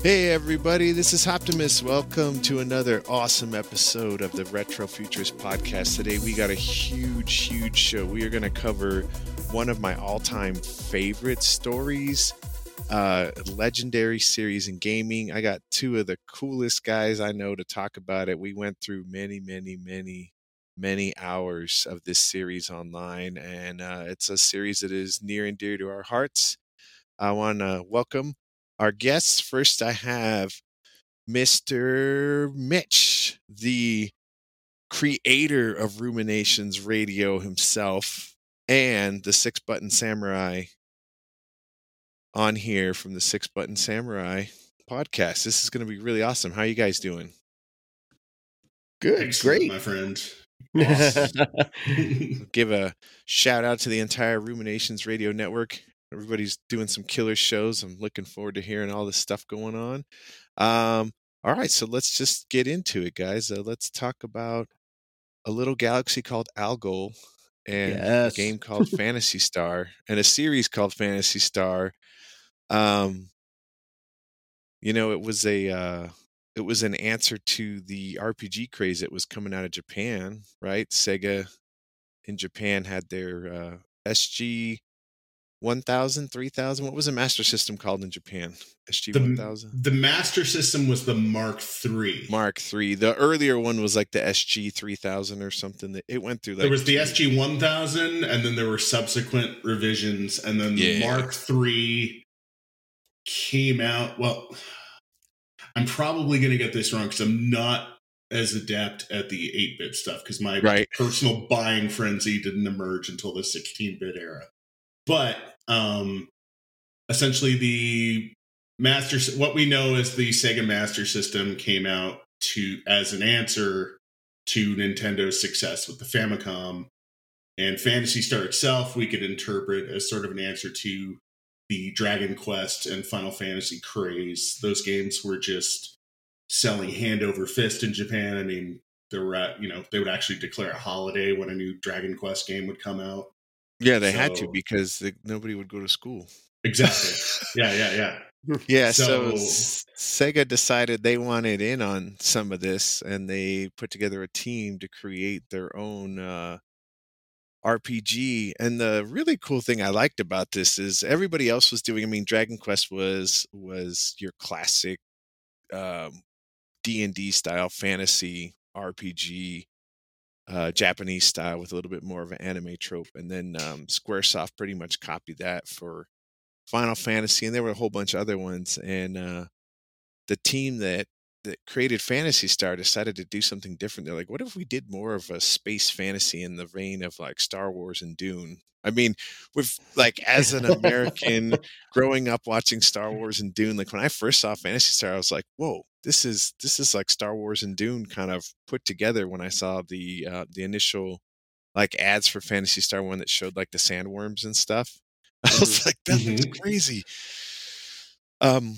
Hey everybody, this is Optimus. Welcome to another awesome episode of the Retro Futures podcast. Today we got a huge, huge show. We are going to cover one of my all-time favorite stories, uh, legendary series in gaming. I got two of the coolest guys I know to talk about it. We went through many, many, many, many hours of this series online, and uh, it's a series that is near and dear to our hearts. I want to welcome our guests. First, I have Mr. Mitch, the creator of Ruminations Radio himself, and the Six Button Samurai on here from the Six Button Samurai podcast. This is going to be really awesome. How are you guys doing? Good, Excellent, great. my friend. Give a shout out to the entire Ruminations Radio Network. Everybody's doing some killer shows. I'm looking forward to hearing all this stuff going on. Um, all right, so let's just get into it, guys. Uh, let's talk about a little galaxy called Algol and Yes. a game called Phantasy Star and a series called Phantasy Star. Um, you know, it was a uh, it was an answer to the RPG craze that was coming out of Japan, right? Sega in Japan had their uh, SG 1000, 3000. What was the Master System called in Japan? SG the, 1000? the master system was the Mark III. Mark III. The earlier one was like the SG 3000 or something. That It went through like there was the SG 1000, and then there were subsequent revisions, and then the Yeah. Mark III came out. Well, I'm probably going to get this wrong because I'm not as adept at the 8 bit stuff because my Right. personal buying frenzy didn't emerge until the 16 bit era. But um, essentially, the master, what we know as the Sega Master System, came out to as an answer to Nintendo's success with the Famicom. And Phantasy Star itself, we could interpret as sort of an answer to the Dragon Quest and Final Fantasy craze. Those games were just selling hand over fist in Japan. I mean, there were, at, you know, they would actually declare a holiday when a new Dragon Quest game would come out. Yeah, they had to because the, nobody would go to school. Exactly. yeah, yeah, yeah. Yeah, so, So- Sega decided they wanted in on some of this, and they put together a team to create their own uh, RPG. And the really cool thing I liked about this is everybody else was doing. I mean, Dragon Quest was was your classic um, D and D style fantasy RPG. Uh, Japanese style with a little bit more of an anime trope, and then um, SquareSoft pretty much copied that for Final Fantasy, and there were a whole bunch of other ones. And uh, the team that that created Phantasy Star decided to do something different. They're like, what if we did more of a space fantasy in the vein of like Star Wars and Dune? I mean, with like as an American growing up watching Star Wars and Dune, like when I first saw Phantasy Star, I was like, whoa, this is this is like Star Wars and Dune kind of put together when I saw the uh, the initial like ads for Phantasy Star one that showed like the sandworms and stuff. I was like, that looks Mhm. crazy. Um,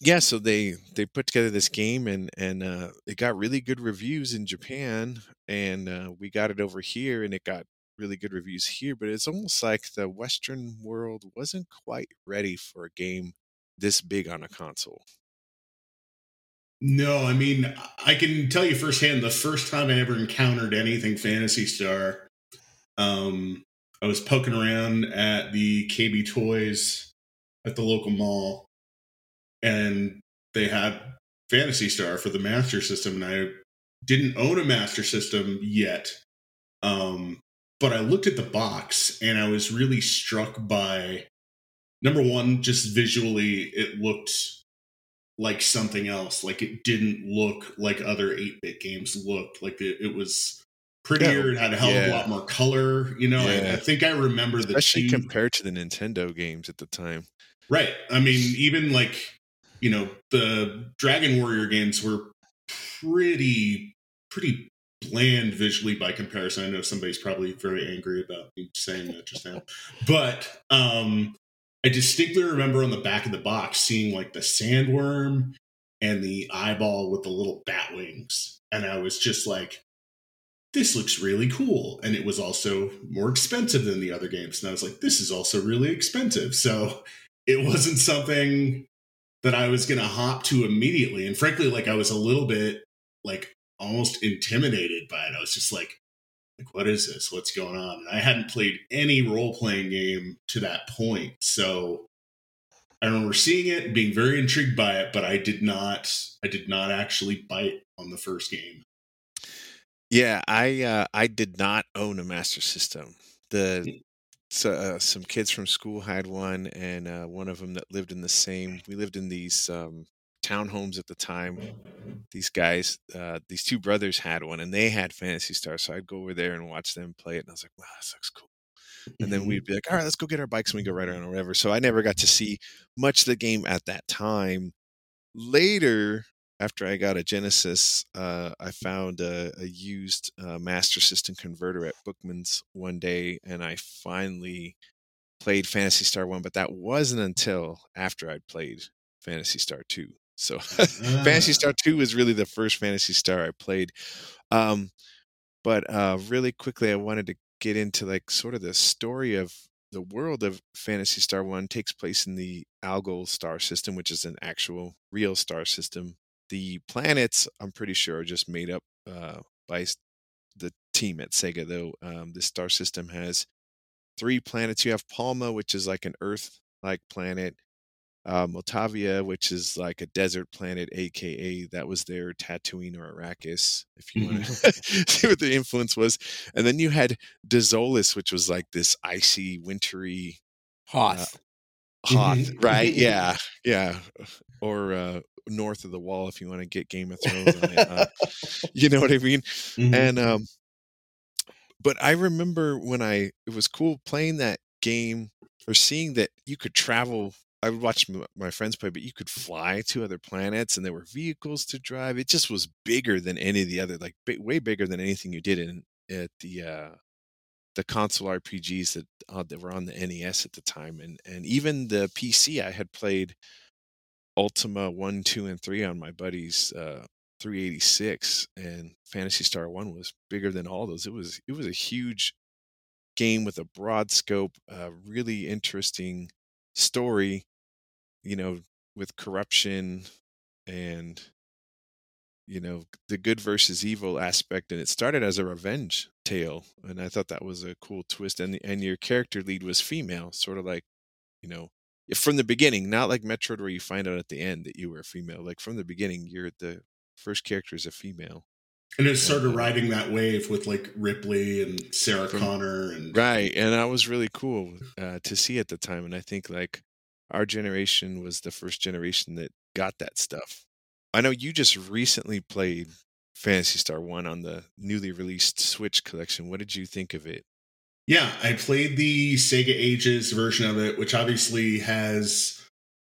yeah, so they they put together this game and and uh, it got really good reviews in Japan, and uh, we got it over here, and it got really good reviews here. But it's almost like the Western world wasn't quite ready for a game this big on a console. No, I mean, I can tell you firsthand the first time I ever encountered anything Phantasy Star, um, I was poking around at the KB Toys at the local mall, and they had Phantasy Star for the Master System, and I didn't own a Master System yet. Um, but I looked at the box and I was really struck by number one, just visually, it looked like something else. Like it didn't look like other 8 bit games looked. Like it, it was prettier. It had a hell of a lot more color. You know, I, Yeah. I think I remember the Especially compared to the Nintendo games at the time. Right. I mean, even like, you know, the Dragon Warrior games were pretty, pretty bland visually by comparison. I know somebody's probably very angry about me saying that just now. But um I distinctly remember on the back of the box seeing like the sandworm and the eyeball with the little bat wings. And I was just like, this looks really cool. And it was also more expensive than the other games. And I was like, this is also really expensive. So it wasn't something that I was going to hop to immediately. And frankly, like I was a little bit like almost intimidated by it. I was just like, like what is this? What's going on? And I hadn't played any role playing game to that point. So I remember seeing it, being very intrigued by it, but I did not I did not actually bite on the first game. Yeah, I uh, I did not own a master system. The Mm. So, uh, some kids from school had one, and uh, one of them that lived in the same. We lived in these um, townhomes at the time. These guys, uh, these two brothers had one, and they had Phantasy Star. So I'd go over there and watch them play it, and I was like, "Wow, this looks cool." And then Mhm. we'd be like, "All right, let's go get our bikes and we go ride around or whatever." So I never got to see much of the game at that time. Later, after I got a Genesis, uh, I found a, a used uh, Master System converter at Bookman's one day, and I finally played Phantasy Star One. But that wasn't until after I'd played Phantasy Star Two. So Fantasy Ah. Star Two was really the first Phantasy Star I played. Um, but uh, really quickly, I wanted to get into like sort of the story of the world of Phantasy Star One takes place in the Algol star system, which is an actual real star system. The planets, I'm pretty sure, are just made up uh, by the team at Sega. Though um, this star system has three planets. You have Palma, which is like an Earth-like planet. Uh, Motavia, which is like a desert planet, aka that was their Tatooine or Arrakis, if you want to see what the influence was. And then you had Dezolis, which was like this icy, wintry Hoth. Hoth, Mhm. right? Yeah, yeah. Or uh, north of the wall, if you want to get Game of Thrones on it. Uh, you know what I mean? Mhm. And um, but I remember when I it was cool playing that game or seeing that you could travel. I would watch my friends play, but you could fly to other planets, and there were vehicles to drive. It just was bigger than any of the other, like way bigger than anything you did in at the uh, the console RPGs that uh, that were on the NES at the time, and and even the PC. I had played Ultima one, two, and three on my buddy's uh, 386, and Phantasy Star One was bigger than all those. It was it was a huge game with a broad scope, uh, really interesting story. You know, with corruption and you know the good versus evil aspect and it started as a revenge tale and i thought that was a cool twist and and your character lead was female sort of like you know from the beginning not like metroid where you find out at the end that you were a female like from the beginning you're the first character is a female and it started riding that wave with like Ripley and Sarah From- Connor and right and that was really cool uh, to see at the time and i think like our generation was the first generation that got that stuff. I know you just recently played phantasy star 1 on the newly released switch collection. What did you think of it Yeah, I played the Sega Ages version of it, which obviously has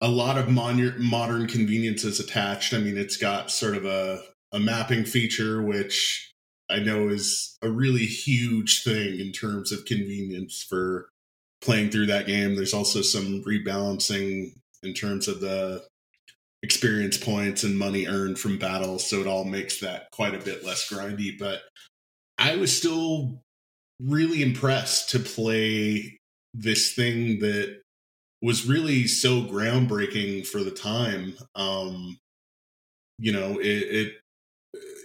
a lot of mon- modern conveniences attached. I mean, it's got sort of a, a mapping feature, which I know is a really huge thing in terms of convenience for playing through that game. There's also some rebalancing in terms of the experience points and money earned from battles, so it all makes that quite a bit less grindy. But I was still really impressed to play this thing that was really so groundbreaking for the time. Um, you know, it, it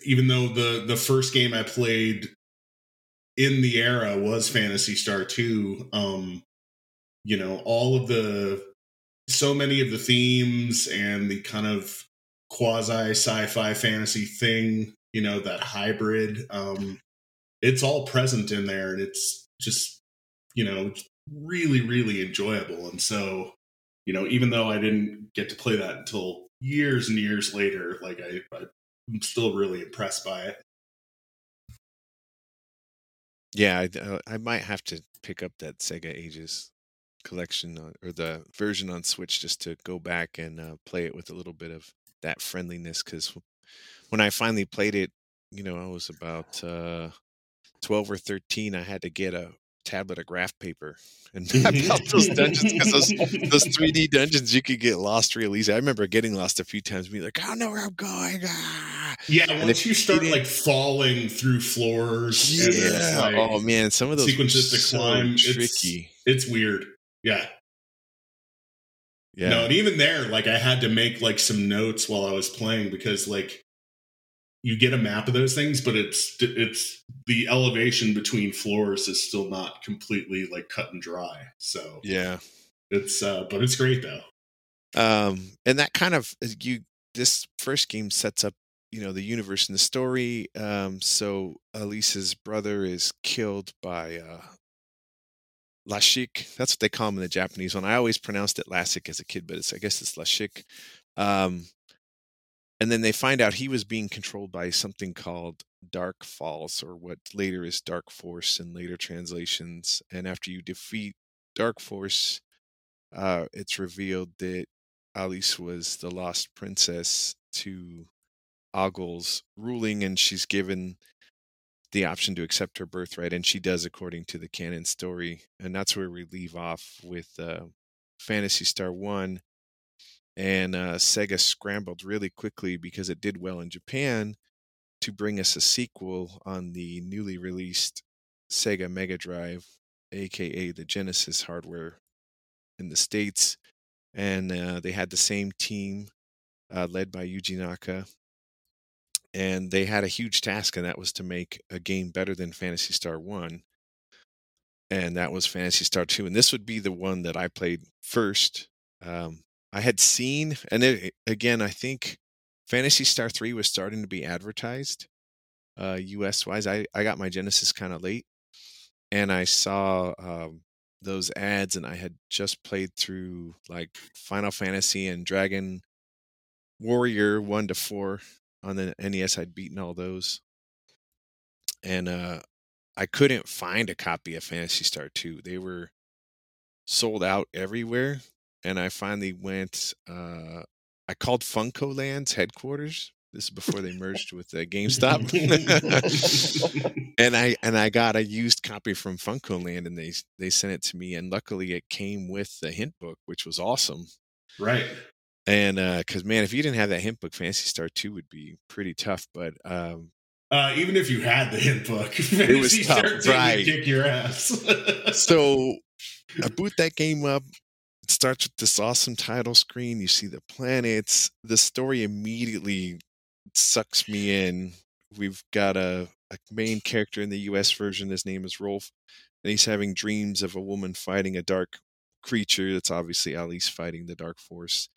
even though the the first game I played in the era was Phantasy Star 2, um, you know, all of the so many of the themes and the kind of quasi sci-fi fantasy thing, you know, that hybrid, um, it's all present in there and it's just, you know, really, really enjoyable. And so, you know, even though I didn't get to play that until years and years later, like I, I'm still really impressed by it. yeah I, uh, I might have to pick up that sega ages collection on, or the version on switch just to go back and uh, play it with a little bit of that friendliness because when i finally played it you know i was about uh 12 or 13 i had to get a tablet of graph paper and map out those dungeons because those those 3D dungeons you could get lost real easy. I remember getting lost a few times, being like, "I don't know where I'm going," ah! Yeah, And once you start like falling through floors, and yeah. like, oh man, some of those sequences to so climb, it's- tricky. it's weird. Yeah. Yeah. No, and even there, like I had to make like some notes while I was playing because like you get a map of those things, but it's it's the elevation between floors is still not completely like cut and dry. So yeah. it's uh but it's great though. um and that kind of uh, you this first game sets up you know the universe and the story um so elise's brother is killed by uh lashik that's what they call him in the japanese one i always pronounced it lasik as a kid but it's i guess it's lashik um and then they find out he was being controlled by something called dark falz or what later is dark force in later translations and after you defeat dark force uh, it's revealed that Alis was the lost princess to Algol's ruling, and she's given the option to accept her birthright, and she does according to the canon story. And that's where we leave off with uh, Phantasy Star 1. And uh, Sega scrambled really quickly because it did well in Japan to bring us a sequel on the newly released Sega Mega Drive, aka the Genesis hardware in the States. And uh, they had the same team uh, led by Yuji Naka. And they had a huge task, and that was to make a game better than Phantasy Star 1. And that was Phantasy Star 2. And this would be the one that I played first. Um, I had seen, and it, again, I think Phantasy Star 3 was starting to be advertised uh, US wise. I, I got my Genesis kind of late, and I saw um, those ads, and I had just played through like Final Fantasy and Dragon Warrior 1 to 4 on the NES. I'd beaten all those. And uh, I couldn't find a copy of Phantasy Star 2. They were sold out everywhere. And I finally went, uh, I called FuncoLand's headquarters. This is before they merged with uh, GameStop. and I and I got a used copy from FuncoLand, and they they sent it to me. And luckily, it came with the hint book, which was awesome. right. And because man, if you didn't have that hint book, Phantasy Star Two would be pretty tough. But um, Uh, even if you had the hint book, it was tough, Star 2 would right. kick your ass. so I boot that game up. It starts with this awesome title screen. You see the planets. The story immediately sucks me in. We've got a, a main character in the US version. His name is Rolf. And he's having dreams of a woman fighting a dark creature. That's obviously Ali's fighting the dark force.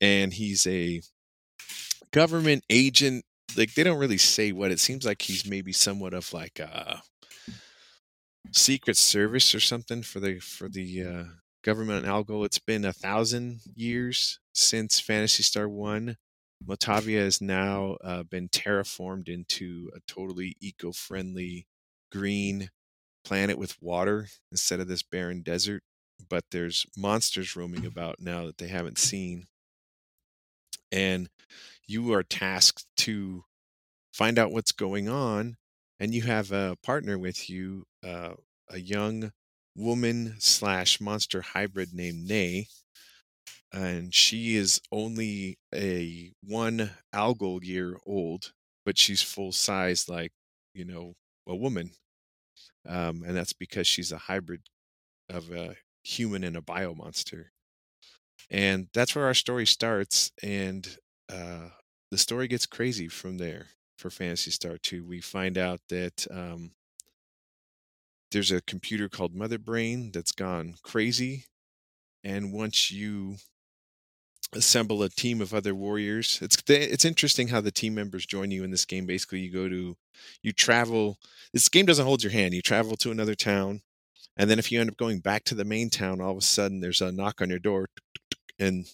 And he's a government agent. Like they don't really say what. It seems like he's maybe somewhat of like a secret service or something for the for the uh, government and Algol. It's been a thousand years since Phantasy Star One. Motavia has now uh, been terraformed into a totally eco-friendly green planet with water instead of this barren desert. But there's monsters roaming about now that they haven't seen, and you are tasked to find out what's going on. And you have a partner with you, uh, a young woman slash monster hybrid named Nei, and she is only a one Algol year old, but she's full size, like you know, a woman, um, and that's because she's a hybrid of a human and a bio monster, and that's where our story starts, and uh, the story gets crazy from there. For Phantasy Star 2, we find out that um, there's a computer called Mother Brain that's gone crazy. And once you assemble a team of other warriors, it's it's interesting how the team members join you in this game. Basically, you go to you travel. This game doesn't hold your hand. You travel to another town, and then if you end up going back to the main town, all of a sudden there's a knock on your door, and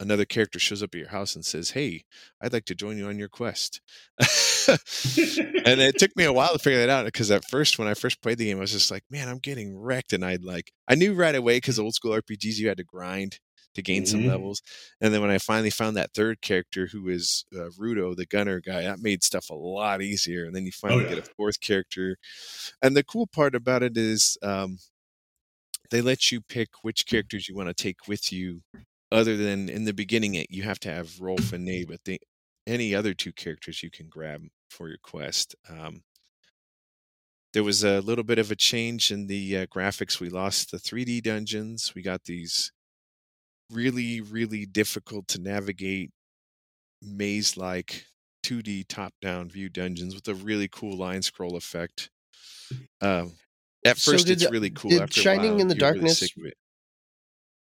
another character shows up at your house and says, "Hey, I'd like to join you on your quest." and it took me a while to figure that out because at first, when I first played the game, I was just like, "Man, I'm getting wrecked," and I'd like, I knew right away because old school RPGs, you had to grind to gain some Mhm. levels, and then when I finally found that third character who is uh, Rudo, the gunner guy, that made stuff a lot easier. And then you finally yeah. get a fourth character, and the cool part about it is. Um, they let you pick which characters you want to take with you other than in the beginning it you have to have Rolf and Nei, but they any other two characters you can grab for your quest. Um, there was a little bit of a change in the uh, graphics. We lost the 3D dungeons. We got these really, really difficult to navigate maze like 2D top down view dungeons with a really cool line scroll effect. Um, at So first, did it's the- really cool. did After Shining while, in the you're really Darkness sick of it.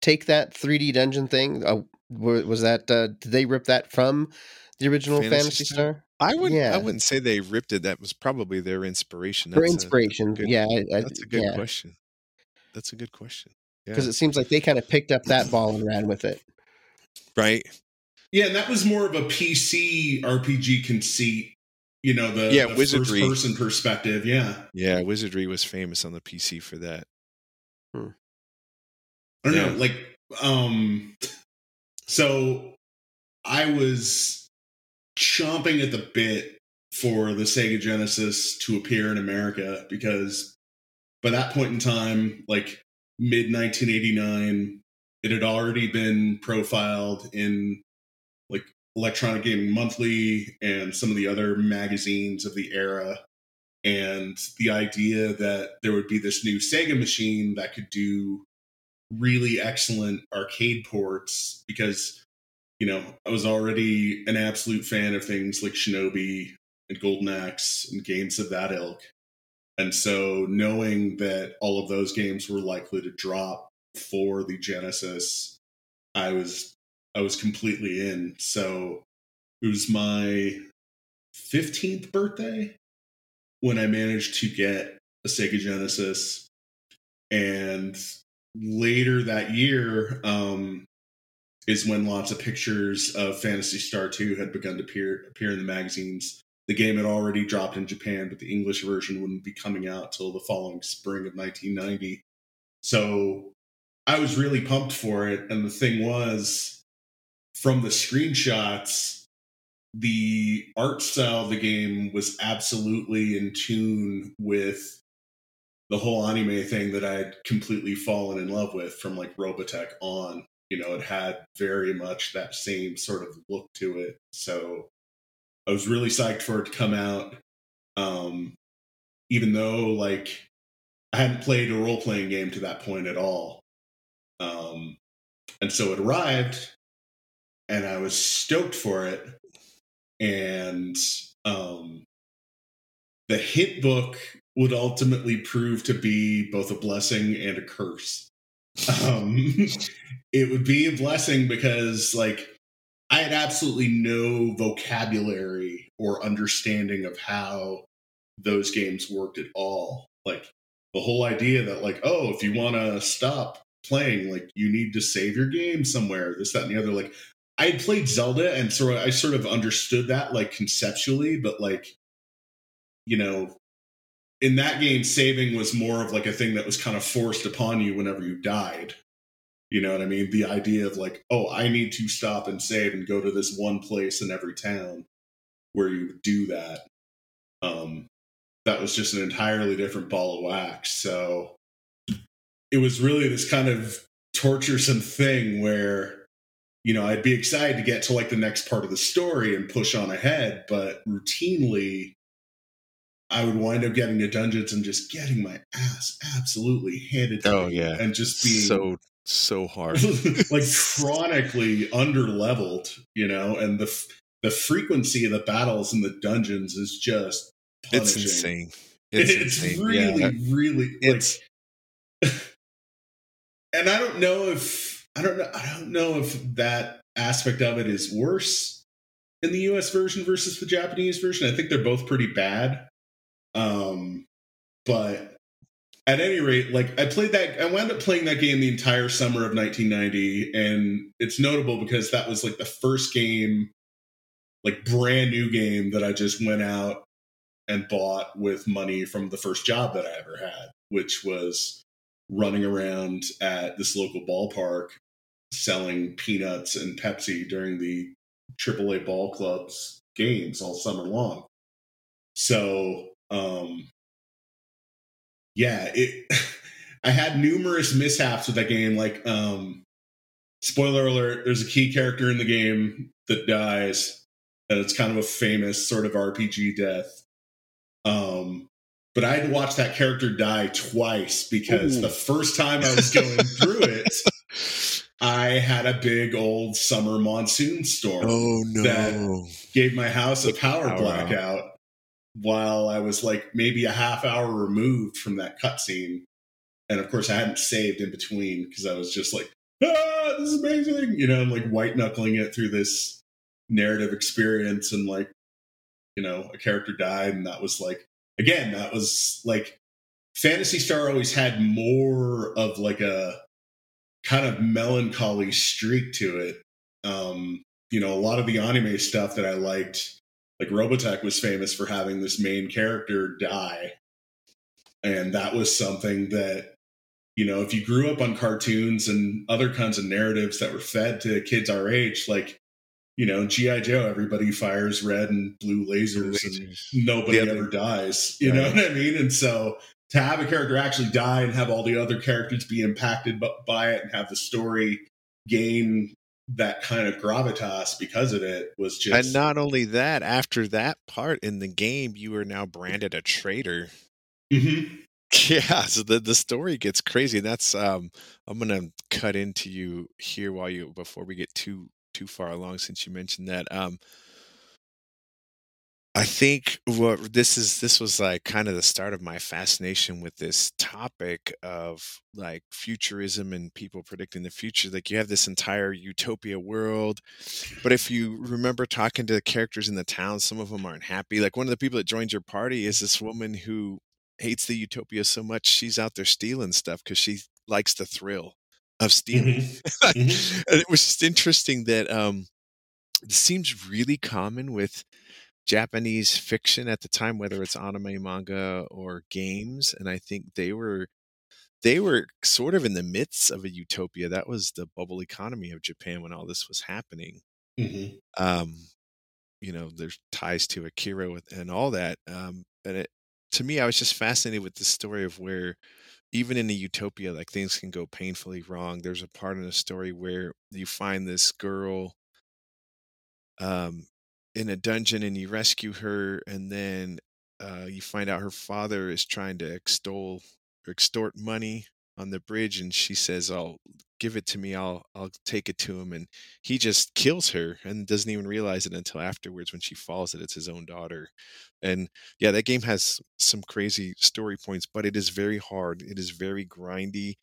Take that 3D dungeon thing. Uh, was that uh, did they rip that from the original Phantasy Fantasy, Star? Star? I wouldn't. Yeah. I wouldn't say they ripped it. That was probably their inspiration. For That's a- inspiration, good- yeah, I, I, that's a good yeah, question. That's a good question. Yeah. because it seems like they kind of picked up that ball and ran with it. right. Yeah, and that was more of a PC RPG conceit. You know, the, Yeah, the wizardry. first person perspective. Yeah. Yeah, Wizardry was famous on the PC for that. I don't Yeah. know, like um so I was chomping at the bit for the Sega Genesis to appear in America because by that point in time, like mid 1989, it had already been profiled in like Electronic Gaming Monthly and some of the other magazines of the era. And the idea that there would be this new Sega machine that could do really excellent arcade ports because you know I was already an absolute fan of things like Shinobi and Golden Axe and games of that ilk. And so knowing that all of those games were likely to drop for the Genesis, I was I was completely in. So it was my 15th birthday when I managed to get a Sega Genesis and later that year um, is when lots of pictures of Phantasy Star 2 had begun to appear appear in the magazines. The game had already dropped in Japan, but the English version wouldn't be coming out till the following spring of 1990. So I was really pumped for it. And the thing was, from the screenshots, the art style of the game was absolutely in tune with the whole anime thing that I had completely fallen in love with from like Robotech on. You know, it had very much that same sort of look to it. So I was really psyched for it to come out. Um, even though like I hadn't played a role playing game to that point at all. Um, and so it arrived and I was stoked for it. And um, the hit book would ultimately prove to be both a blessing and a curse. Um, it would be a blessing because, like, I had absolutely no vocabulary or understanding of how those games worked at all. Like, the whole idea that, like, oh, if you want to stop playing, like, you need to save your game somewhere, this, that, and the other. Like, I had played Zelda, and so I sort of understood that, like, conceptually, but, like, you know, in that game, saving was more of like a thing that was kind of forced upon you whenever you died. You know what I mean? The idea of like, oh, I need to stop and save and go to this one place in every town where you would do that. Um, that was just an entirely different ball of wax. So it was really this kind of torturesome thing where, you know, I'd be excited to get to like the next part of the story and push on ahead, but routinely I would wind up getting to dungeons and just getting my ass absolutely handed to Oh me yeah, and just being so so hard. like chronically under leveled, you know, and the the frequency of the battles in the dungeons is just it's insane. It's, It's, insane. really, yeah, really it's like, and I don't know if I don't know I don't know if that aspect of it is worse in the US version versus the Japanese version. I think they're both pretty bad. Um, but at any rate, like I played that, I wound up playing that game the entire summer of 1990, and it's notable because that was like the first game, like brand new game that I just went out and bought with money from the first job that I ever had, which was running around at this local ballpark selling peanuts and Pepsi during the AAA ball clubs games all summer long. So, um, yeah, it. I had numerous mishaps with that game. Like, um, spoiler alert: there's a key character in the game that dies, and it's kind of a famous sort of RPG death. Um, but I had to watch that character die twice because Ooh. the first time I was going through it, I had a big old summer monsoon storm Oh no! that gave my house a power Power blackout while I was like maybe a half hour removed from that cutscene. And of course, I hadn't saved in between because I was just like, ah, this is amazing. You know, I'm like white knuckling it through this narrative experience. And like, you know, a character died. And that was like, again, that was like, Phantasy Star always had more of like a kind of melancholy streak to it. Um, you know, a lot of the anime stuff that I liked, like Robotech was famous for having this main character die. And that was something that, you know, if you grew up on cartoons and other kinds of narratives that were fed to kids our age, like, you know, G.I. Joe, everybody fires red and blue lasers, and Lasers. nobody other- ever dies. You know what I mean? And so to have a character actually die and have all the other characters be impacted by it and have the story gain that kind of gravitas because of it was just And not only that, after that part in the game, you are now branded a traitor. Mhm. Yeah, so the the story gets crazy. That's um I'm gonna cut into you here while you before we get too too far along since you mentioned that. Um I think what this is this was like kind of the start of my fascination with this topic of like futurism and people predicting the future. Like you have this entire utopia world, but if you remember talking to the characters in the town, some of them aren't happy. Like one of the people that joined your party is this woman who hates the utopia so much she's out there stealing stuff because she likes the thrill of stealing. Mhm. Mhm. and it was just interesting that um it seems really common with Japanese fiction at the time, whether it's anime, manga, or games. And I think they were they were sort of in the midst of a utopia. That was the bubble economy of Japan when all this was happening. Mhm. Um, you know, there's ties to Akira with, and all that. Um, and it to me, I was just fascinated with the story of where even in a utopia, like things can go painfully wrong. There's a part in the story where you find this girl um, in a dungeon and you rescue her, and then uh, you find out her father is trying to extol or extort money on the bridge, and she says, "I'll give it to me. I'll I'll take it to him." And he just kills her and doesn't even realize it until afterwards when she falls that it's his own daughter. And yeah, that game has some crazy story points, but it is very hard. It is very grindy.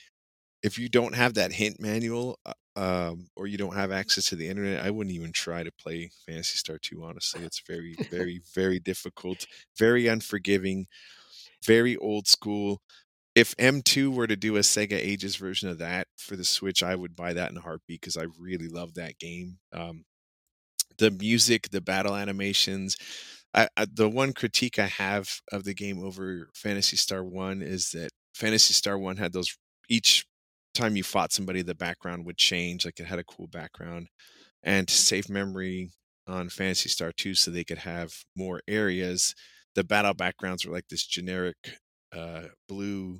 If you don't have that hint manual, uh, um, or you don't have access to the internet, I wouldn't even try to play Phantasy Star 2, honestly. It's very, very, very difficult, very unforgiving, very old school. If M2 were to do a Sega Ages version of that for the Switch, I would buy that in a heartbeat because I really love that game. Um, the music, the battle animations. I, I, the one critique I have of the game over Phantasy Star 1 is that Phantasy Star 1 had those each time you fought somebody the background would change like it had a cool background and to save memory on Phantasy Star 2 so they could have more areas the battle backgrounds were like this generic uh, blue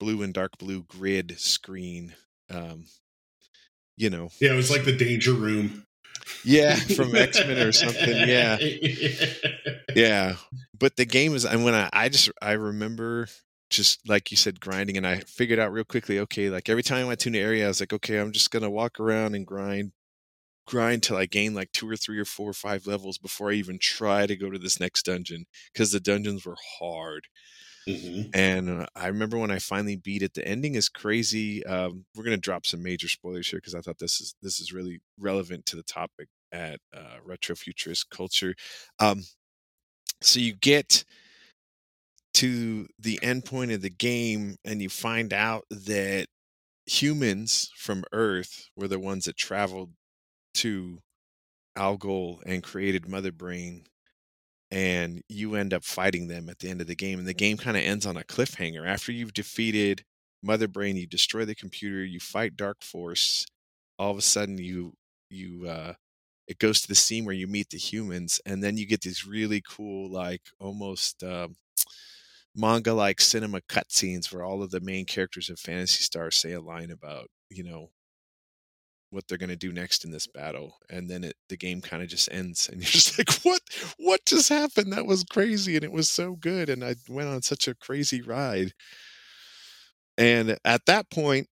blue and dark blue grid screen um, you know Yeah, it was like the danger room. yeah from X-Men or something yeah yeah but the game is and when I, I just i remember just like you said grinding and i figured out real quickly okay like every time i went to an area i was like okay i'm just gonna walk around and grind grind till i gain like two or three or four or five levels before i even try to go to this next dungeon because the dungeons were hard Mhm. and uh, I remember when I finally beat it. The ending is crazy. Um, we're gonna drop some major spoilers here because I thought this is this is really relevant to the topic at uh, retro futurist culture. Um, so you get to the end point of the game, and you find out that humans from Earth were the ones that traveled to Algol and created Mother Brain and you end up fighting them at the end of the game and the game kind of ends on a cliffhanger. After you've defeated mother brain you destroy the computer you fight dark force all of a sudden you you uh it goes to the scene where you meet the humans and then you get these really cool like almost um manga like cinema cutscenes where all of the main characters of phantasy star say a line about you know what they're going to do next in this battle and then it the game kind of just ends and you're just like what? What just happened? That was crazy and it was so good and i went on such a crazy ride. And at that point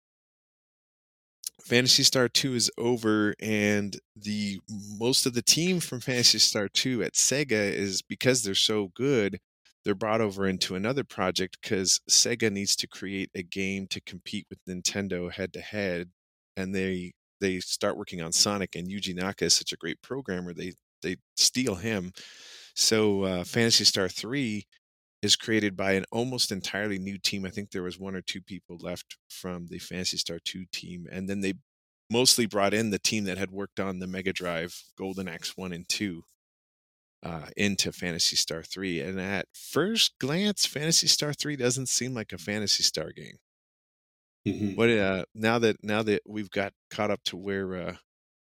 Phantasy Star 2 is over and the most of the team from Phantasy Star 2 at Sega is because they're so good they're brought over into another project cuz Sega needs to create a game to compete with Nintendo head to head and they they start working on Sonic and Yuji Naka is such a great programmer they they steal him so uh, Phantasy Star 3 is created by an almost entirely new team. I think there was one or two people left from the Phantasy Star 2 team. And then they mostly brought in the team that had worked on the Mega Drive Golden Axe 1 and 2 uh, into Phantasy Star 3. And at first glance, Phantasy Star 3 doesn't seem like a Phantasy Star game. Mhm. What uh, now that now that we've got caught up to where uh,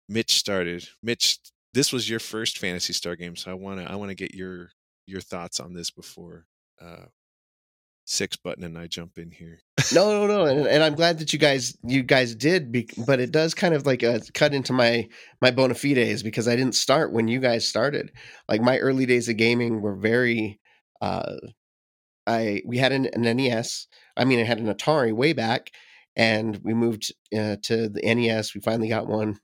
Mitch started, Mitch, this was your first Phantasy Star game, so I wanna I wanna get your your thoughts on this before uh, Six Button and I jump in here. no, no, no, and, and I'm glad that you guys you guys did, be, but it does kind of like uh, cut into my my bona fides because I didn't start when you guys started. Like my early days of gaming were very. Uh, I we had an, an NES. I mean, I had an Atari way back, and we moved uh, to the NES. We finally got one,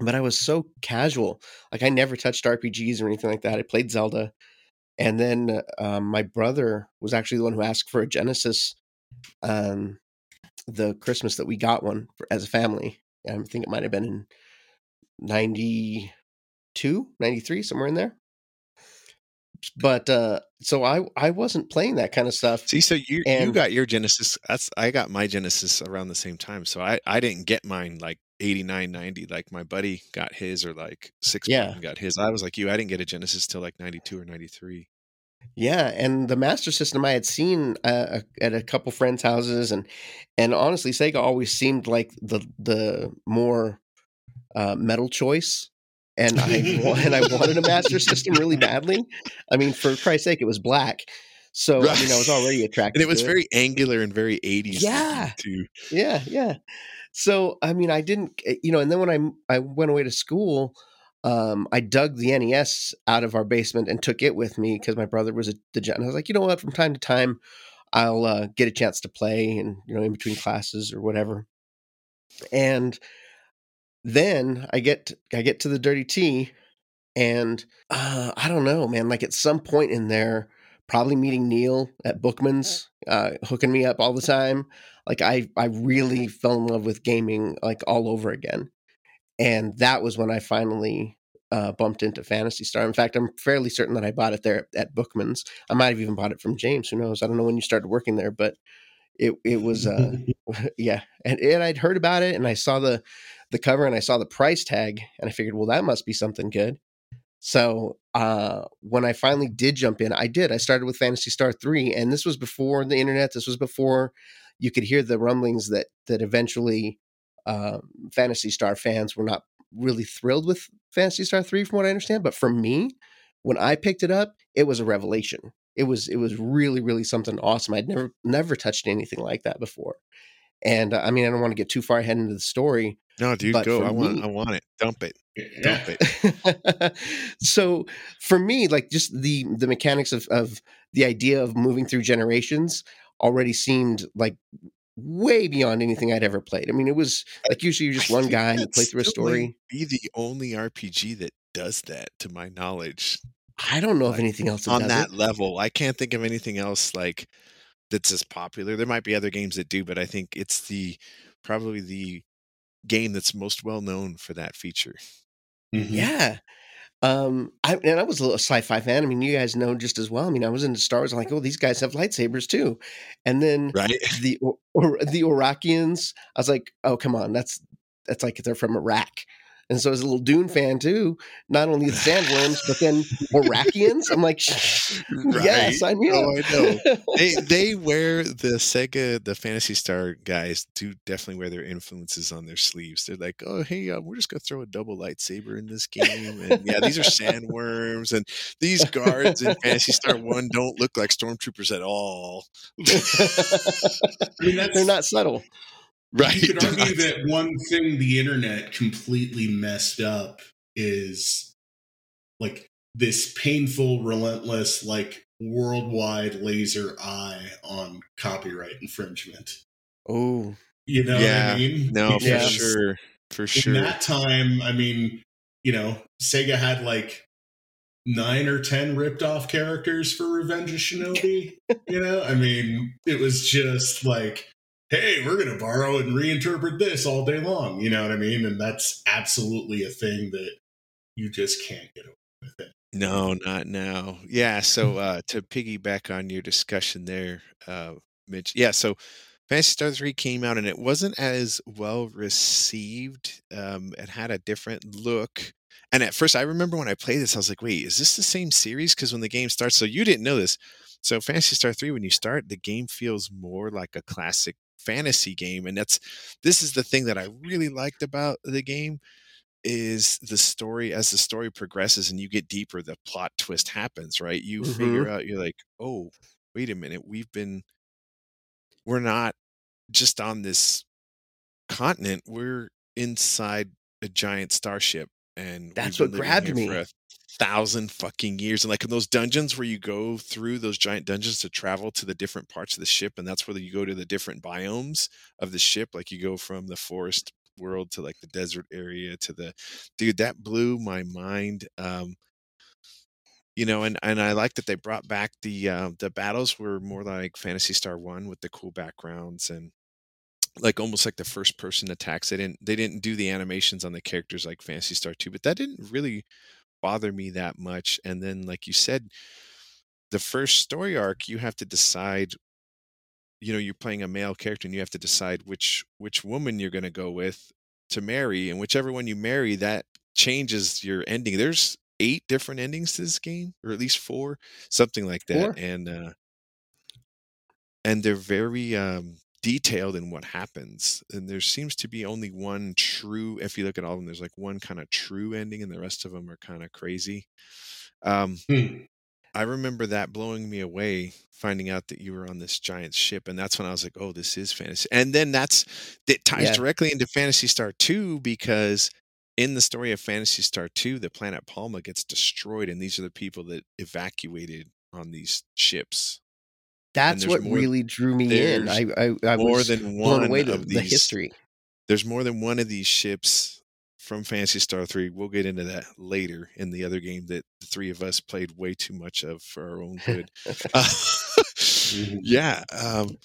but I was so casual. Like I never touched RPGs or anything like that. I played Zelda, and then um, my brother was actually the one who asked for a Genesis. Um, the Christmas that we got one for, as a family. I think it might have been in 92, 93, somewhere in there. But uh, so I I wasn't playing that kind of stuff. See, so you you got your Genesis. That's I got my Genesis around the same time. So I I didn't get mine like 89, 90. Like my buddy got his or like Six Yeah. Got his. I was like you. I didn't get a Genesis till like 92 or 93. Yeah, and the Master System I had seen uh, at a couple friends' houses, and and honestly, Sega always seemed like the the more uh, metal choice. And I and I wanted a Master System really badly. I mean, for Christ's sake, it was black. So I mean, I was already attracted. And it was very angular and very 80s. Yeah. Too. yeah yeah so i mean i didn't eh, you know and then when i i went away to school um i dug the nes out of our basement and took it with me because my brother was a degen- and i was like you know what? From time to time i'll uh, get a chance to play and you know in between classes or whatever. And then i get i get to the dirty t and uh i don't know man like at some point in there probably meeting neil at bookman's uh hooking me up all the time like I I really fell in love with gaming like all over again, and that was when I finally uh, bumped into Phantasy Star. In fact, I'm fairly certain that I bought it there at Bookman's. I might have even bought it from James. Who knows? I don't know when you started working there, but it it was uh, yeah, and, and I'd heard about it, and I saw the the cover, and I saw the price tag, and I figured, well, that must be something good. So uh, when I finally did jump in, I did. I started with Phantasy Star three, and this was before the internet. This was before you could hear the rumblings that that eventually um, Phantasy Star fans were not really thrilled with Phantasy Star three, from what I understand. But for me, when I picked it up, it was a revelation. It was it was really really something awesome. I'd never never touched anything like that before. And uh, I mean, I don't want to get too far ahead into the story, No, dude, But go. I want me- I want it. Dump it. Yeah. Dump it. so for me like just the the mechanics of of the idea of moving through generations already seemed like way beyond anything I'd ever played. I mean, it was like usually you're just I one guy and you play through a story. Be the only RPG that does that, to my knowledge, I don't know of anything else that on that it. level. I can't think of anything else like that's as popular. There might be other games that do, but I think it's the probably the game that's most well known for that feature. Mhm. Yeah. Um, I and I was a little sci-fi fan. I mean, you guys know just as well. I mean, I was into Star Wars. I'm like, oh, these guys have lightsabers too. And then Right? the or the Iraqians, I was like, oh, come on, that's that's like they're from Iraq. And so as a little Dune fan too, not only the sandworms, but then Iraqians. I'm like, yes, I'm here. Oh, I know. they they wear the Sega, the Phantasy Star guys do definitely wear their influences on their sleeves. They're like, oh hey, uh, we're just gonna throw a double lightsaber in this game, and yeah, these are sandworms, and these guards in Phantasy Star One don't look like stormtroopers at all. I mean, that's They're not subtle. Right. You could argue that one thing the internet completely messed up is like this painful, relentless, like worldwide laser eye on copyright infringement. Oh, You know Yeah. what I mean? no, for sure, for sure. In that time, I mean, you know, Sega had like nine or ten ripped off characters for Revenge of Shinobi. you know, I mean, it was just like, hey, we're gonna borrow and reinterpret this all day long. You know what I mean? And that's absolutely a thing that you just can't get away with it. No, not now. Yeah. So uh, to piggyback on your discussion there, uh, Mitch. Yeah. So Phantasy Star 3 came out and it wasn't as well received. Um, it had a different look. And at first, I remember when I played this, I was like, wait, is this the same series? Because when the game starts, so you didn't know this. So Phantasy Star 3, when you start, the game feels more like a classic fantasy game. And that's this is the thing that I really liked about the game is the story as the story progresses and you get deeper the plot twist happens right you mm-hmm. figure out you're like oh wait a minute we've been we're not just on this continent we're inside a giant starship and That's what grabbed me. for a thousand fucking years and like in those dungeons where you go through those giant dungeons to travel to the different parts of the ship and that's where you go to the different biomes of the ship like you go from the forest world to like the desert area to the dude that blew my mind um you know and and i like that they brought back the uh the battles were more like phantasy star one with the cool backgrounds and like almost like the first person attacks. They didn't they didn't do the animations on the characters like phantasy star 2 but that didn't really bother me that much and then like you said the first story arc you have to decide you know you're playing a male character and you have to decide which which woman you're going to go with to marry and whichever one you marry that changes your ending there's eight different endings to this game or at least four something like that Four? and uh and they're very um detailed in what happens and there seems to be only one true if you look at all of them there's like one kind of true ending and the rest of them are kind of crazy um Hmm. I remember that blowing me away, finding out that you were on this giant ship, and that's when I was like, "Oh, this is fantasy." And then that's it ties Yeah. directly into Phantasy Star Two because in the story of Phantasy Star Two, the planet Palma gets destroyed, and these are the people that evacuated on these ships. That's what more- really drew me in. I I, I more was than blown one away to of the these. history. There's more than one of these ships from Phantasy Star Three. We'll get into that later in the other game that the three of us played way too much of for our own good. Uh, yeah um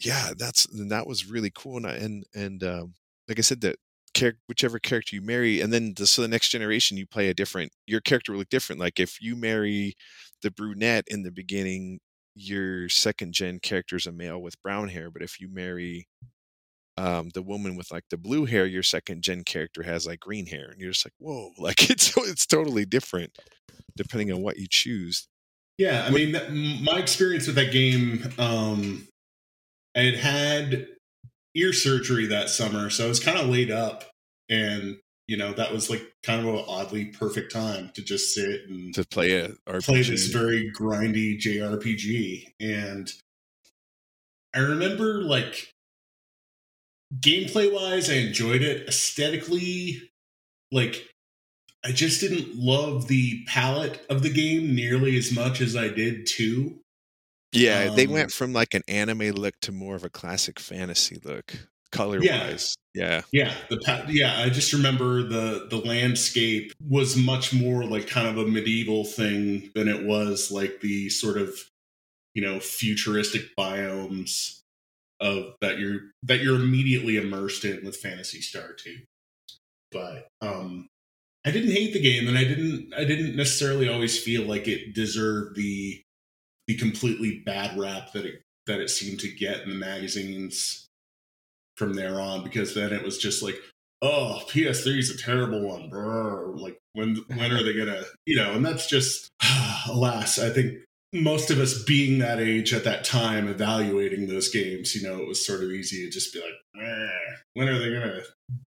yeah that's that was really cool and I- and and um like i said that character whichever character you marry and then the, so the next generation you play a different your character will look different like if you marry the brunette in the beginning your second gen character is a male with brown hair but if you marry um the woman with like the blue hair your second gen character has like green hair and you're just like whoa like it's it's totally different depending on what you choose. Yeah, I mean, my experience with that game, um, I had had ear surgery that summer, so I was kind of laid up, and you know that was like kind of an oddly perfect time to just sit and to play it RPG. play this very grindy JRPG. And I remember like gameplay wise, I enjoyed it. Aesthetically, like I just didn't love the palette of the game nearly as much as I did two. Yeah, they Um, went from like an anime look to more of a classic fantasy look, color Yeah. wise. Yeah. Yeah, the yeah, I just remember the the landscape was much more like kind of a medieval thing than it was like the sort of you know futuristic biomes of that you're that you're immediately immersed in with Phantasy Star 2. But um I didn't hate the game and I didn't I didn't necessarily always feel like it deserved the the completely bad rap that it that it seemed to get in the magazines from there on because then it was just like oh ps3 is a terrible one brr. like when when are they gonna you know and that's just alas i think most of us being that age at that time evaluating those games you know it was sort of easy to just be like "Eh, when are they gonna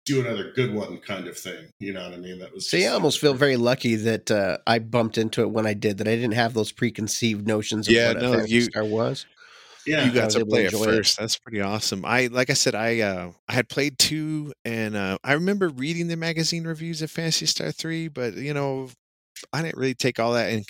do another good one kind of thing you know what i mean that was See, I almost feel very lucky that uh, I bumped into it when I did. That I didn't have those preconceived notions of Yeah, what a no, Phantasy you- Star was. Yeah, you got to play it enjoy it. first. That's pretty awesome. I like I said, I uh I had played two and uh I remember reading the magazine reviews of Phantasy Star 3, but you know, I didn't really take all that and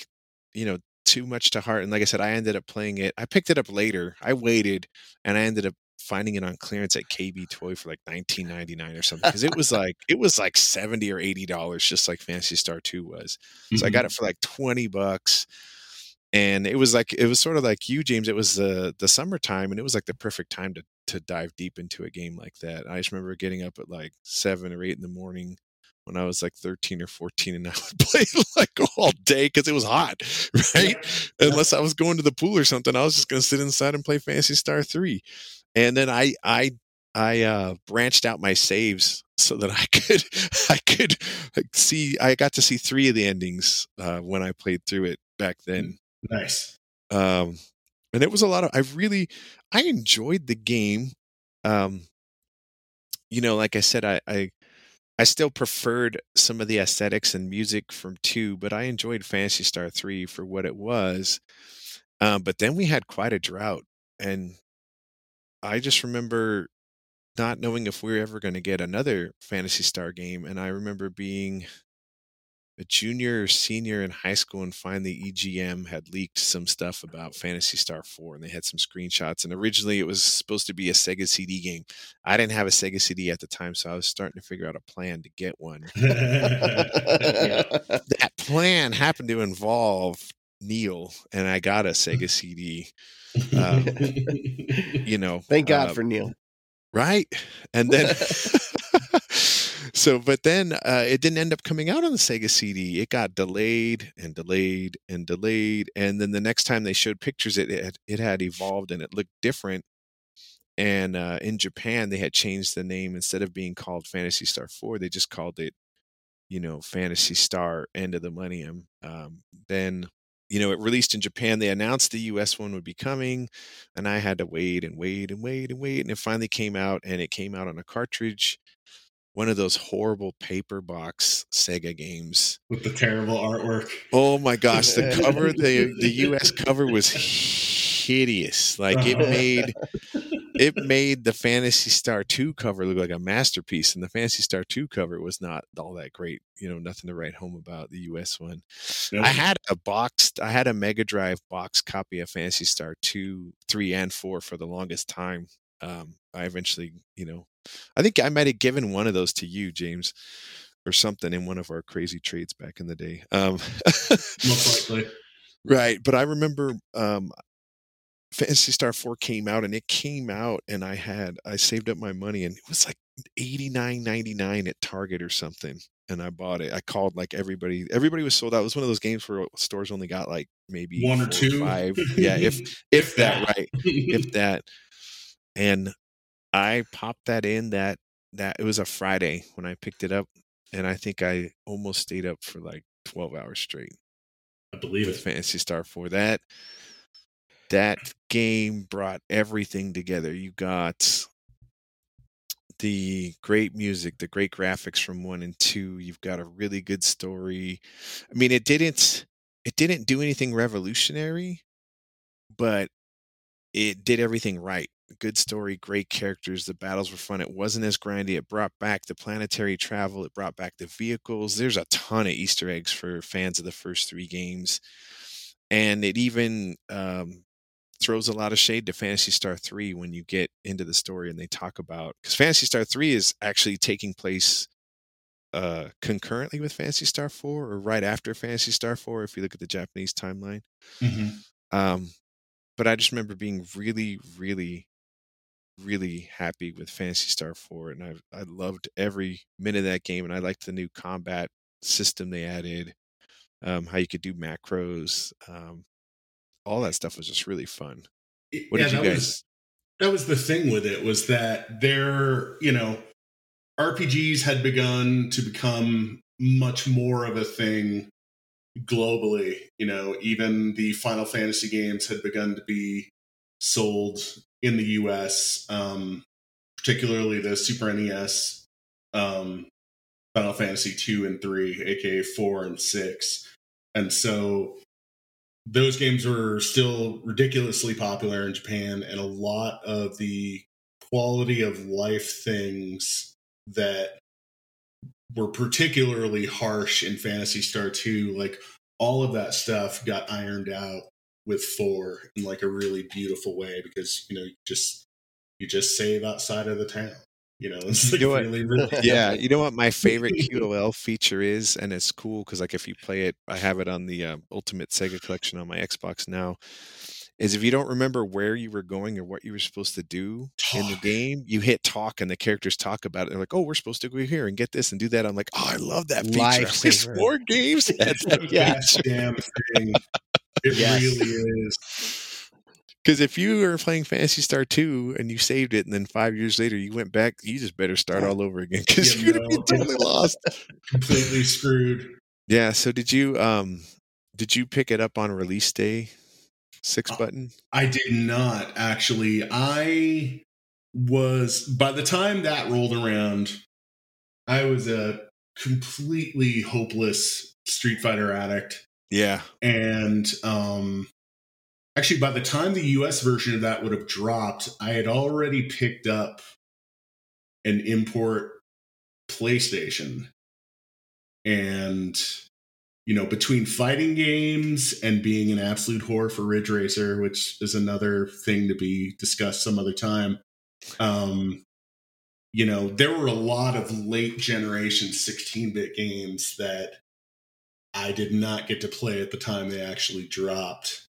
you know, too much to heart. And like I said, I ended up playing it. I picked it up later. I waited and I ended up finding it on clearance at KB Toy for like 19.99 or something because it was like it was like 70 or 80 dollars just like Phantasy Star 2 was. So I got it for like 20 bucks. And it was like it was sort of like you, James. It was the the summertime, and it was like the perfect time to to dive deep into a game like that. I just remember getting up at like seven or eight in the morning when I was like 13 or 14, and I would play like all day because it was hot, right? Unless I was going to the pool or something, I was just going to sit inside and play Phantasy Star 3. And then I I I uh, branched out my saves so that I could I could see I got to see three of the endings uh, when I played through it back then. Nice. Um, and it was a lot of I really I enjoyed the game. Um, you know, like I said, I, I I still preferred some of the aesthetics and music from two, but I enjoyed Phantasy Star three for what it was. Um, but then we had quite a drought, and I just remember not knowing if we were ever going to get another Phantasy Star game. And I remember being a junior or senior in high school and finally EGM had leaked some stuff about Phantasy Star 4 and they had some screenshots. And originally it was supposed to be a Sega CD game. I didn't have a Sega CD at the time, so I was starting to figure out a plan to get one. that plan happened to involve Neil, and I got a Sega CD. Um, you know, Thank God uh, for Neil. right and then so but then uh, it didn't end up coming out on the sega cd it got delayed and delayed and delayed and then the next time they showed pictures it it it had evolved and it looked different and uh, in japan they had changed the name instead of being called phantasy star 4 they just called it you know phantasy star end of the millennium um, then you know, it released in Japan. They announced the US one would be coming, and I had to wait and wait and wait and wait. And it finally came out, and it came out on a cartridge, one of those horrible paper box Sega games. With the terrible artwork. Oh my gosh, the cover, the the US cover was hideous. Like it uh-huh. made it made the Phantasy Star 2 cover look like a masterpiece, and the Phantasy Star 2 cover was not all that great. You know, nothing to write home about the US one. Nope. I had a boxed, I had a Mega Drive box copy of Phantasy Star 2, 3, and 4 for the longest time. Um, I eventually, you know, I think I might have given one of those to you, James, or something in one of our crazy trades back in the day. Um, Most likely. right. But I remember um, Phantasy Star 4 came out and it came out and I had I saved up my money and it was like 89.99 at Target or something and I bought it. I called like everybody everybody was sold out. It was one of those games where stores only got like maybe One or two. five. Yeah, if if that right. If that and I popped that in that that it was a Friday when I picked it up and I think I almost stayed up for like 12 hours straight I believe with it. Phantasy Star 4. That that game brought everything together. You got the great music, the great graphics from 1 and 2. You've got a really good story. I mean, it didn't it didn't do anything revolutionary, but it did everything right. Good story, great characters. The battles were fun. It wasn't as grindy. It brought back the planetary travel. It brought back the vehicles. There's a ton of Easter eggs for fans of the first three games, and it even um, throws a lot of shade to Phantasy Star Three when you get into the story and they talk about because Phantasy Star Three is actually taking place uh concurrently with Phantasy Star 4 or right after Phantasy Star 4 if you look at the Japanese timeline. Mhm. Um, but I just remember being really, really, really happy with Phantasy Star 4, and I I loved every minute of that game, and I liked the new combat system they added, um, how you could do macros, um, all that stuff was just really fun. What yeah, did you that guys? Was, that was the thing with it was that their, you know, RPGs had begun to become much more of a thing globally. You know, even the Final Fantasy games had begun to be sold in the US, um, particularly the Super NES, um, Final Fantasy 2 and 3, aka 4 and 6. And so those games were still ridiculously popular in Japan, and a lot of the quality of life things that were particularly harsh in Phantasy Star 2, like all of that stuff got ironed out with 4 in like a really beautiful way because, you know, you just you just save outside of the town. You know, it's like You know really, really yeah, you know what my favorite QOL feature is, and it's cool because like if you play it, I have it on the uh, Ultimate Sega Collection on my Xbox now. Is if you don't remember where you were going or what you were supposed to do in the game, you hit talk and the characters talk about it. They're like, "Oh, we're supposed to go here and get this and do that." I'm like, "Oh, I love that feature." Wish more games the that Yeah. damn thing. It Yes. really is. Because if you were playing Phantasy Star 2 and you saved it, and then five years later you went back, you just better start all over again because You you're gonna know, be totally lost. Completely screwed. Yeah. So did you um did you pick it up on release day? Six Uh, button. I did not actually. I was by the time that rolled around, I was a completely hopeless Street Fighter addict. Yeah. And um actually by the time the US version of that would have dropped, I had already picked up an import PlayStation. And you know, between fighting games and being an absolute whore for Ridge Racer, which is another thing to be discussed some other time. Um, you know, there were a lot of late generation 16 bit games that I did not get to play at the time they actually dropped.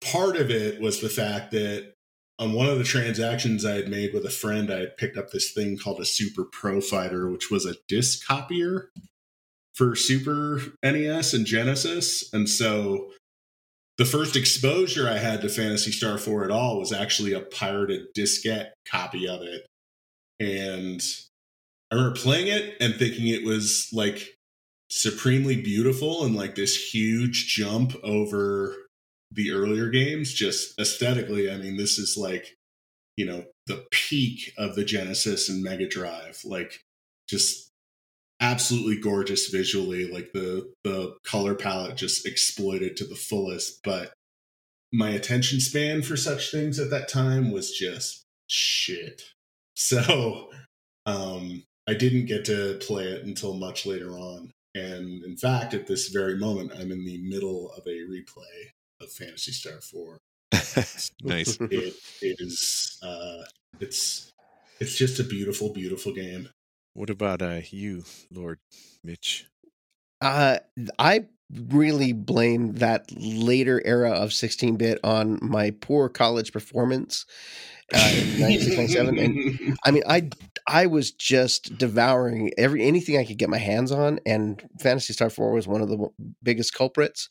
Part of it was the fact that on one of the transactions I had made with a friend, I had picked up this thing called a Super Pro Fighter, which was a disc copier for Super NES and Genesis. And so the first exposure I had to Phantasy Star 4 at all was actually a pirated diskette copy of it. And I remember playing it and thinking it was like supremely beautiful and like this huge jump over the earlier games just aesthetically i mean this is like you know the peak of the genesis and mega drive like just absolutely gorgeous visually like the the color palette just exploited to the fullest but my attention span for such things at that time was just shit. So um i didn't get to play it until much later on and in fact at this very moment i'm in the middle of a replay of phantasy star 4 nice. it is uh it's it's just a beautiful beautiful game What about uh you, Lord Mitch? Uh, I really blame that later era of 16-bit on my poor college performance uh, in 1997. And I mean, I I was just devouring every anything I could get my hands on, and Phantasy Star Four was one of the w- biggest culprits.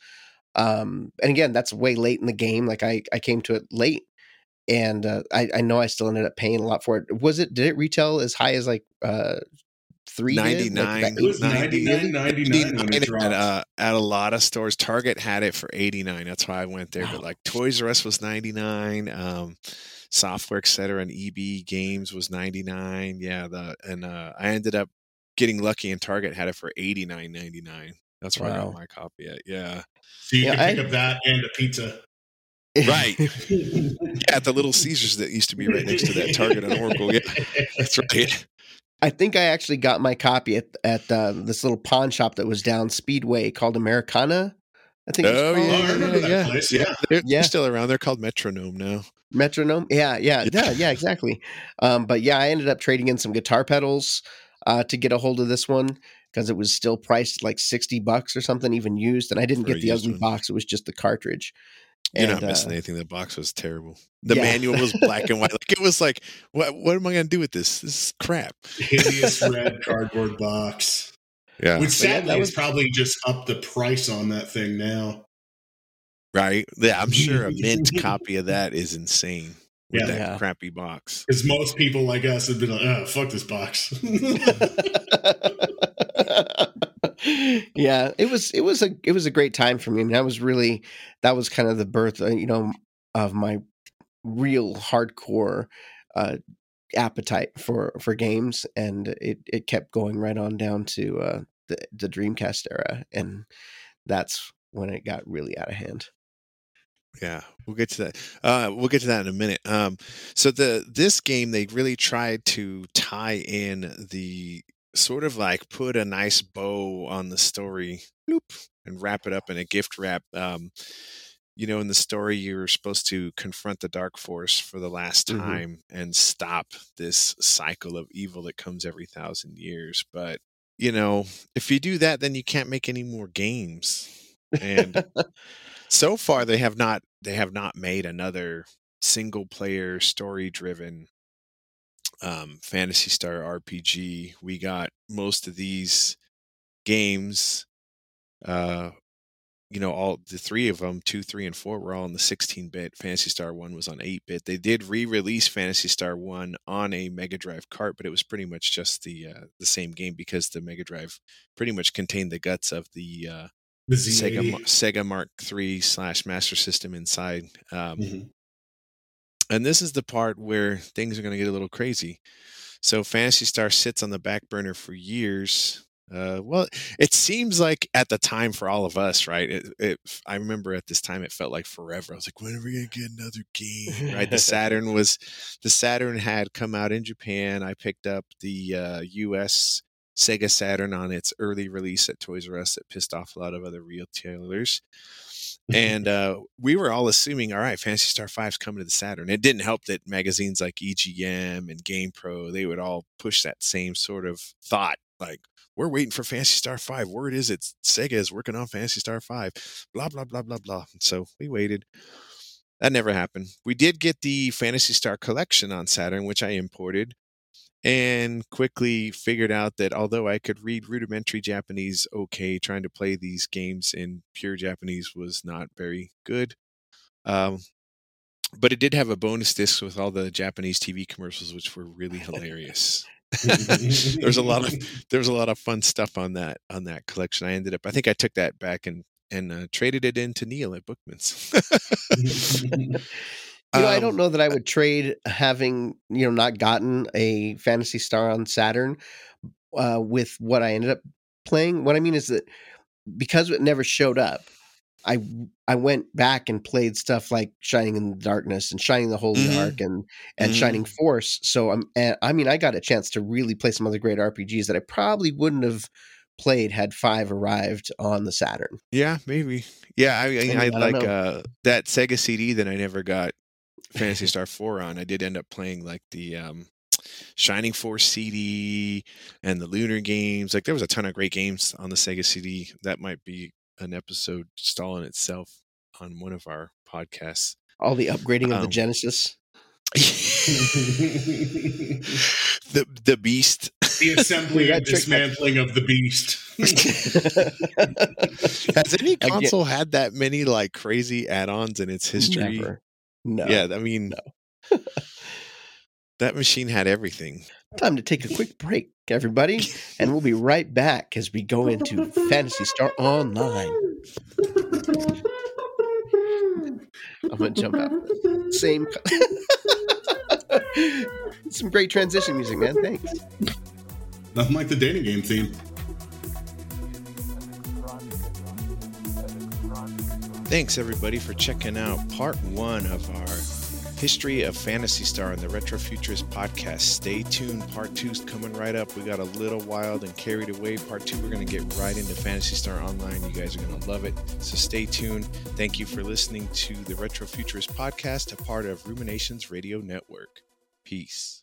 Um, and again, that's way late in the game. Like I I came to it late, and uh, I I know I still ended up paying a lot for it. Was it? Did it retail as high as like uh three? did? Like, it was 90, 99 99 when it dropped at, uh, at a lot of stores. Target had it for 89. That's why I went there. But like Toys R Us was 99. Um, Software Etc. and EB Games was 99. Yeah, the and uh, I ended up getting lucky and Target had it for 89.99. That's where I got my copy at. Yeah. so you Yeah, can pick I- up that and a pizza Right. Yeah, at the Little Caesars that used to be right next to that Target and Oracle. Yeah, that's right. I think I actually got my copy at at uh, this little pawn shop that was down Speedway called Americana. I think. it was Oh. I yeah, remember yeah, that yeah. place, yeah. yeah. They're, Yeah. they're still around. They're called Metronome now. Metronome. Yeah, yeah, Yeah. yeah, yeah, exactly. Um, but yeah, I ended up trading in some guitar pedals uh, to get a hold of this one because it was still priced like sixty bucks or something, even used. And I didn't For get the ugly one. box; it was just the cartridge. You're And, not missing uh, anything. The box was terrible. The Yeah. manual was black and white. Like it was like, what? What am I going to do with this? This is crap. hideous red cardboard box Yeah. which But yeah, sadly that is was- probably just up the price on that thing now Right. Yeah. I'm sure a mint copy of that is insane with Yeah. that Yeah. crappy box. because most people like us have been like oh fuck this box yeah, it was it was a it was a great time for me. I mean, that was really that was kind of the birth, uh, you know, of my real hardcore uh, appetite for for games, and it it kept going right on down to uh, the the Dreamcast era, and that's when it got really out of hand. Yeah, we'll get to that. Uh, we'll get to that in a minute. Um, so the this game they really tried to tie in the sort of like put a nice bow on the story, bloop, and wrap it up in a gift wrap. Um, you know, in the story, you're supposed to confront the Dark Falz for the last Mhm. time and stop this cycle of evil that comes every thousand years. But you know, if you do that, then you can't make any more games. And so far, they have not. They have not made another single player story driven um, Phantasy Star RPG. We got most of these games. Uh, you know, all the three of them, two, three, and four, were all on the 16-bit. Phantasy Star One was on 8-bit. They did re-release Phantasy Star One on a Mega Drive cart, but it was pretty much just the uh, the same game because the Mega Drive pretty much contained the guts of the uh, The Sega Sega Mark III slash Master System inside. Um, Mhm. and this is the part where things are going to get a little crazy. So Phantasy Star sits on the back burner for years. Uh, well, it seems like at the time for all of us, right? It, it, I remember at this time it felt like forever. I was like, when are we gonna get another game? Right? The Saturn was, the Saturn had come out in Japan. I picked up the uh, U.S. Sega Saturn on its early release at Toys R Us that pissed off a lot of other retailers and uh, we were all assuming, all right, Phantasy Star 5's coming to the Saturn. It didn't help that magazines like EGM and Game Pro, they would all push that same sort of thought, like, we're waiting for Phantasy Star 5. Word is it's Sega is working on Phantasy Star 5. Blah, blah, blah, blah, blah. And so we waited. That never happened. We did get the Phantasy Star collection on Saturn, which I imported and quickly figured out that although I could read rudimentary Japanese okay, trying to play these games in pure Japanese was not very good. Um, but it did have a bonus disc with all the Japanese TV commercials, which were really hilarious. There's a lot of there was a lot of fun stuff on that on that collection. I ended up, I think I took that back and and uh, traded it in to Neil at Bookman's. You know, I Um, don't know that I would trade having you know not gotten a Phantasy Star on Saturn uh, with what I ended up playing. What I mean is that because it never showed up, I I went back and played stuff like Shining in the Darkness and Shining the Holy Mhm. Ark and and Mhm. Shining Force. So I'm and, I mean I got a chance to really play some other great RPGs that I probably wouldn't have played had five arrived on the Saturn. Yeah, maybe. Yeah, I, I, mean, I, I like uh, that Sega CD that I never got Phantasy Star 4 on. I did end up playing like the um, Shining Force CD and the Lunar games. Like there was a ton of great games on the Sega CD. That might be an episode just all in itself on one of our podcasts. All the upgrading of the Um, Genesis. the the beast. the assembly We and tricked by- dismantling of the beast. Has any Again- console had that many like crazy add-ons in its history? Never. No. Yeah, I mean, that machine had everything. Time to take a quick break, everybody, and we'll be right back as we go into Phantasy Star Online. I'm gonna jump out. Same. Some great transition music, man. Thanks. Nothing like the dating game theme. Thanks everybody for checking out part one of our history of Phantasy Star and the Retro Futurist podcast. Stay tuned. Part two's coming right up. We got a little wild and carried away. Part two, we're going to get right into Phantasy Star Online. You guys are going to love it. So stay tuned. Thank you for listening to the Retro Futurist podcast, a part of Ruminations Radio Network. Peace.